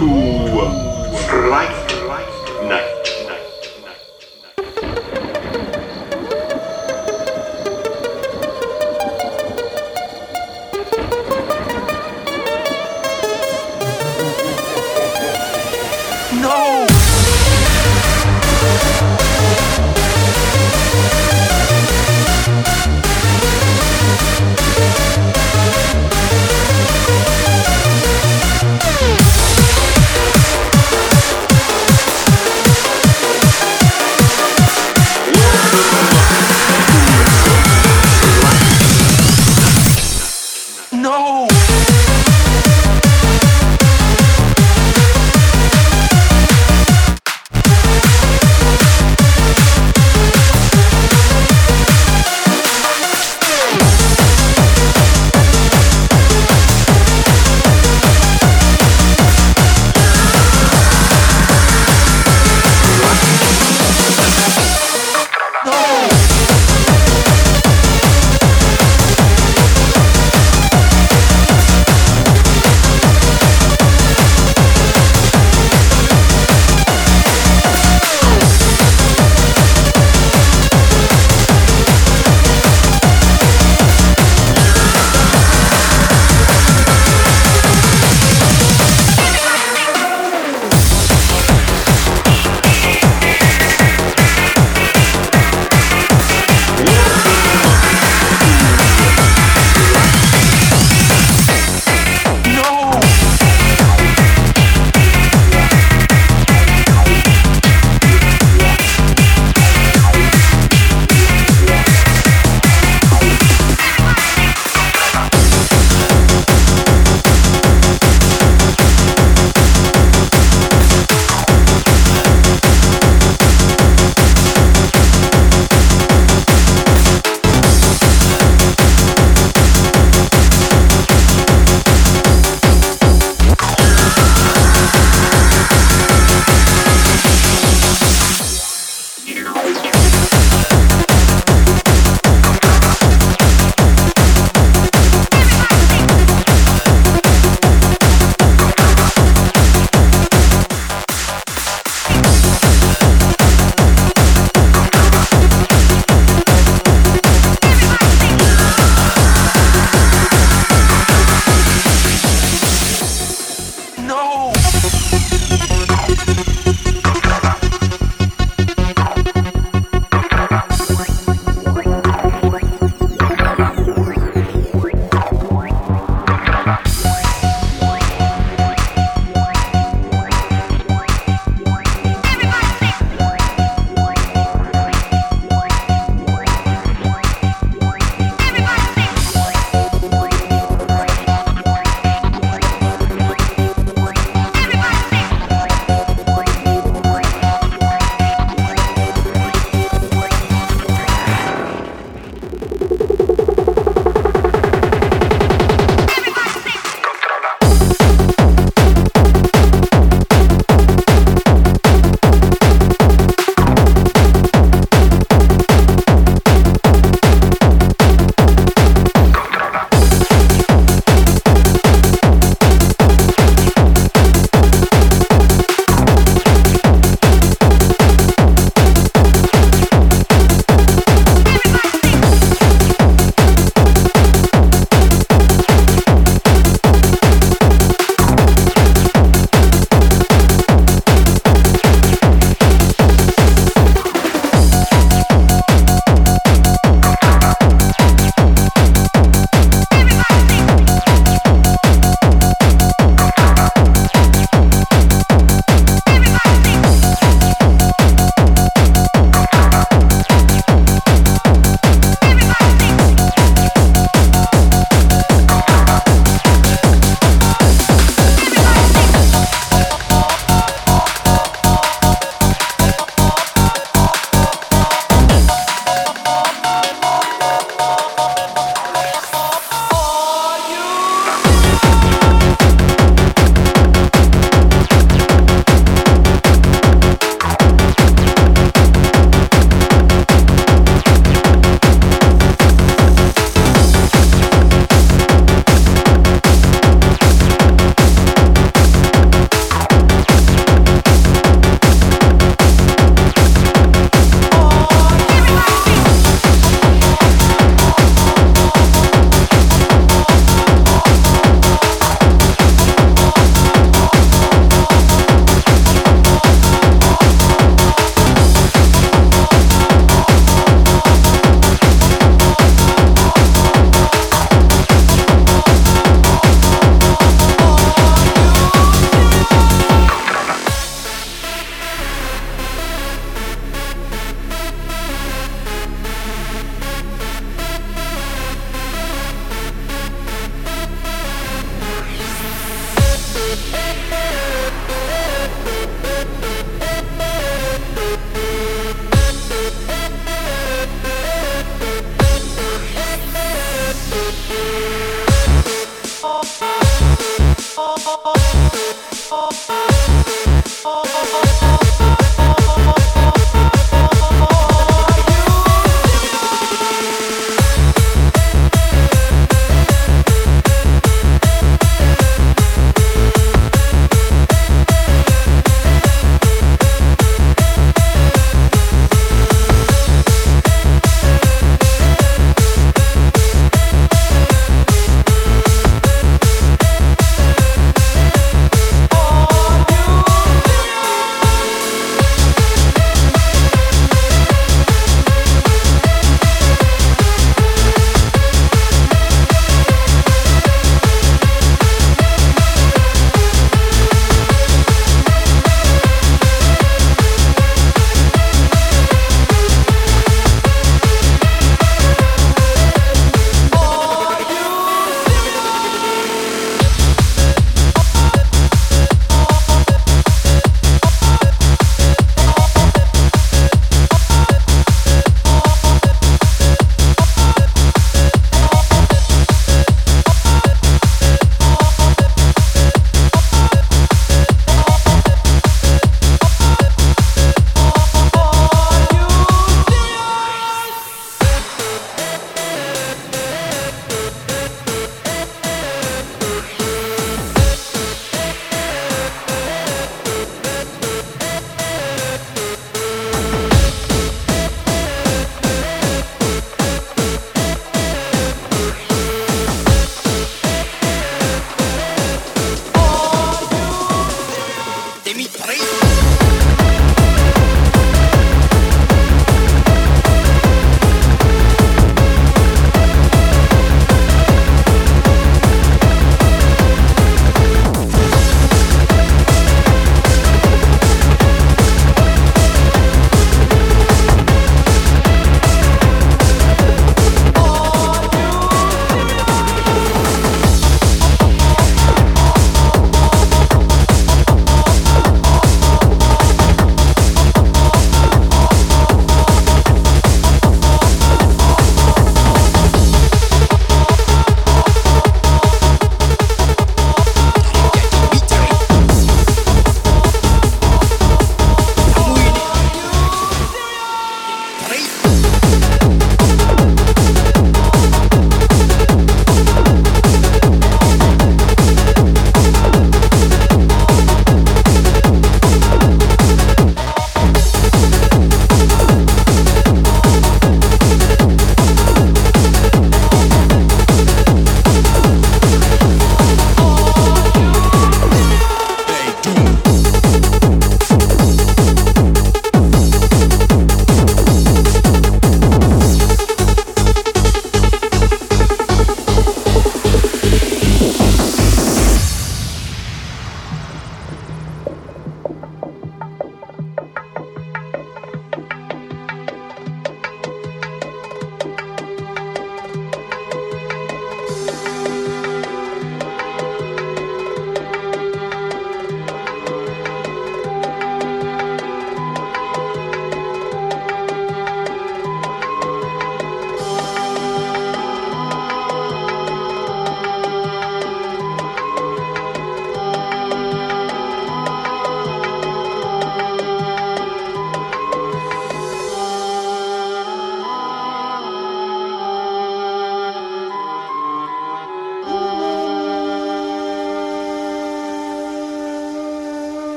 two, right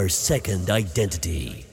our second identity.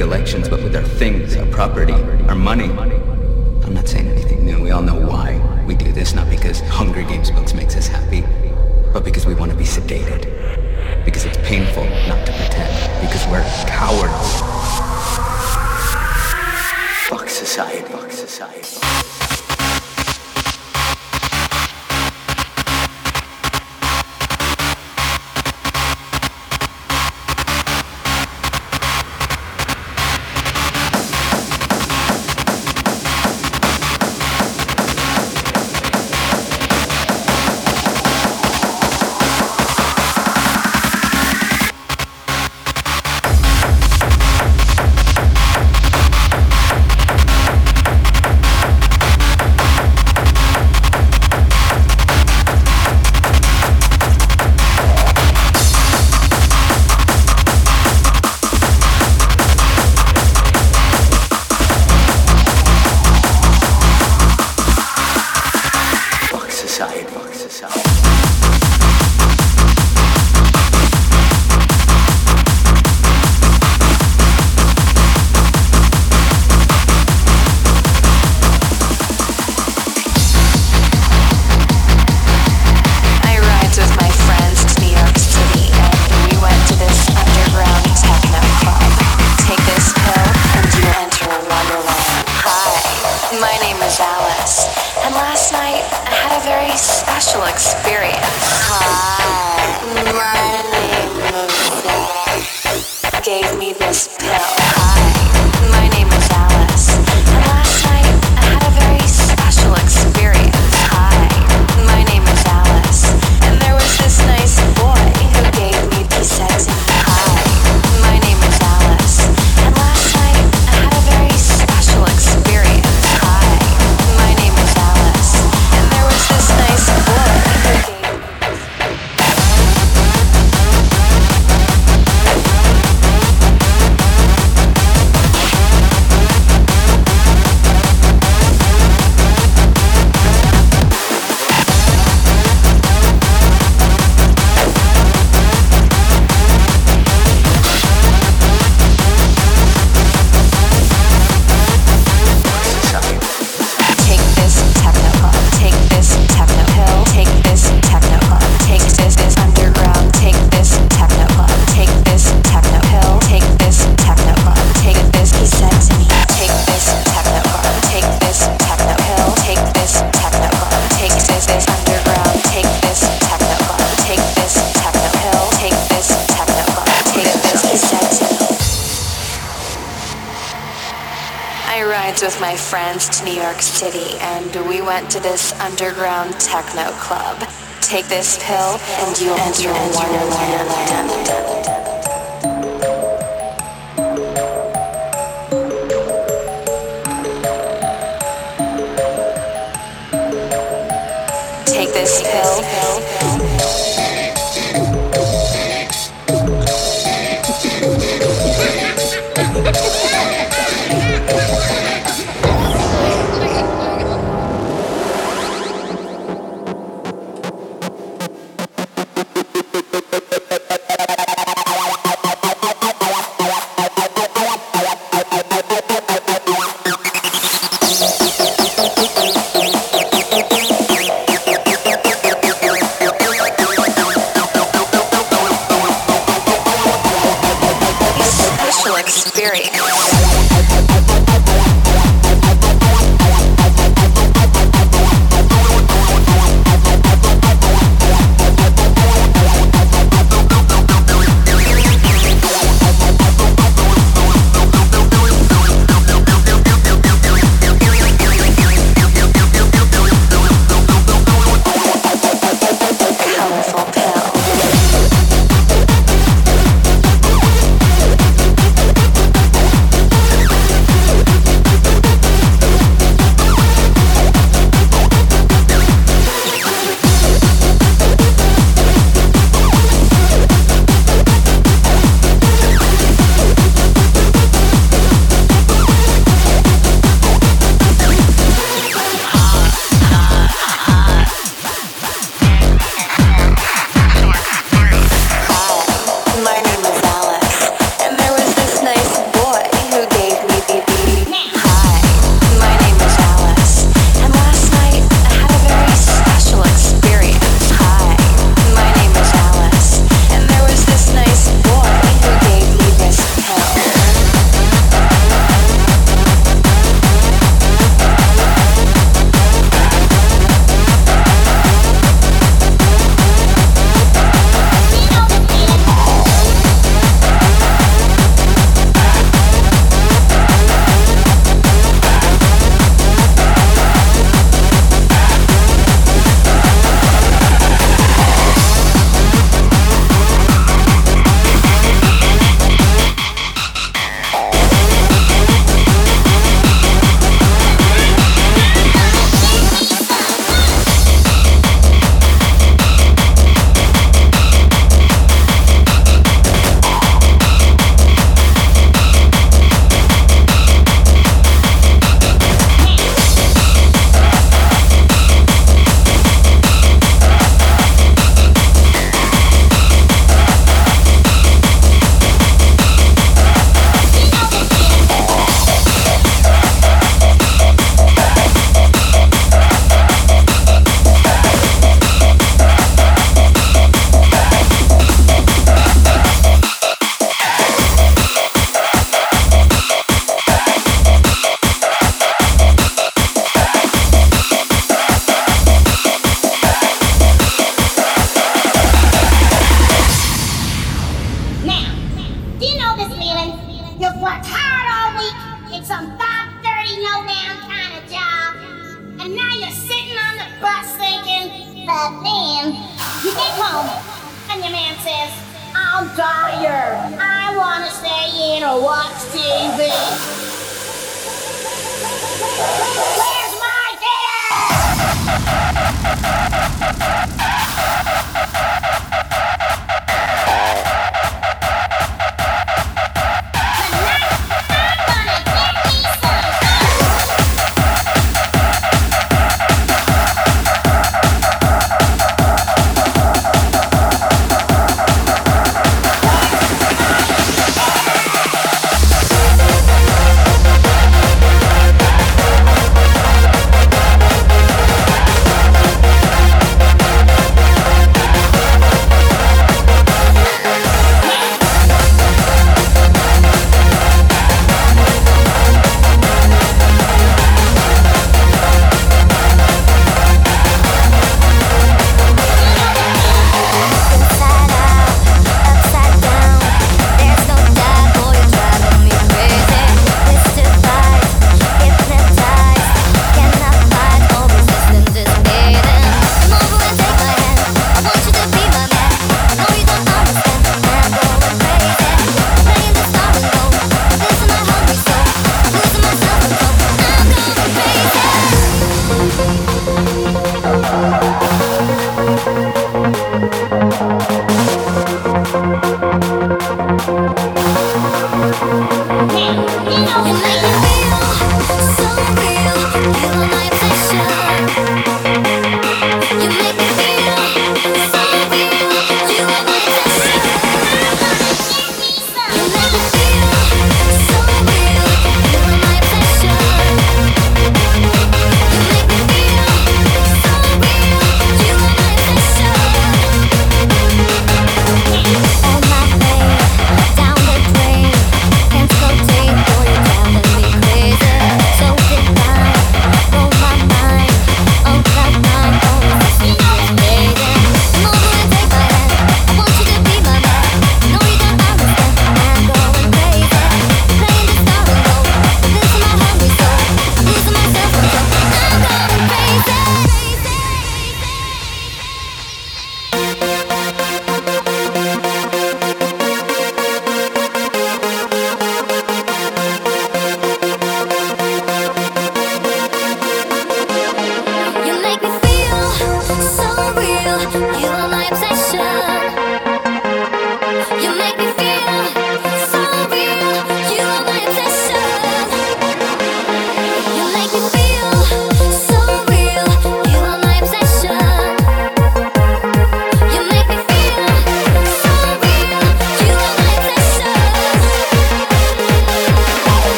Elections, but with our things, our property, our money. I'm not saying anything new. We all know why we do this, not because Hunger Games books makes us happy, but because we want to be sedated. Because it's painful not to pretend. Because we're cowards. Fuck society. Fuck society. to New this pill and you'll enter Wonderland.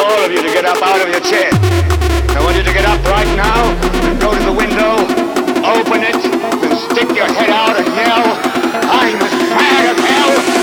all of you to get up out of your chair. I want you to get up right now, go to the window, open it, and stick your head out and yell, I'm as mad as hell!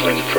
Parts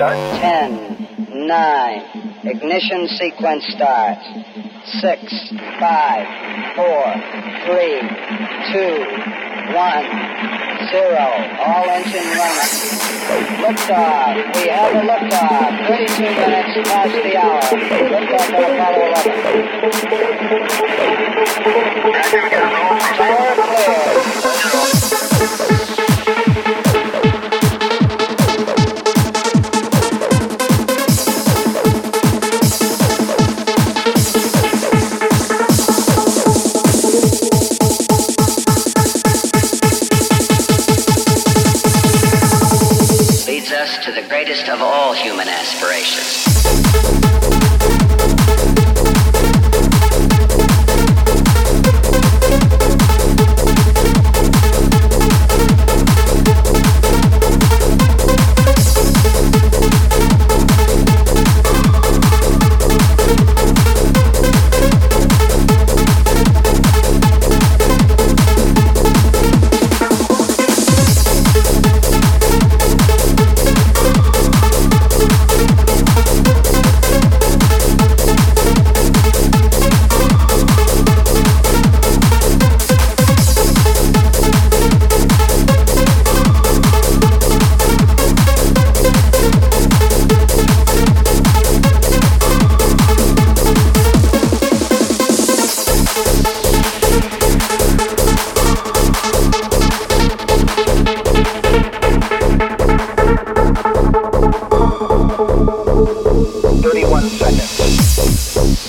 start. 10, 9, ignition sequence starts. 6, 5, 4, 3, 2, 1, 0. All engine running. Liftoff. We have a liftoff. 32 minutes past the hour. Liftoff on Apollo 11. 31 seconds.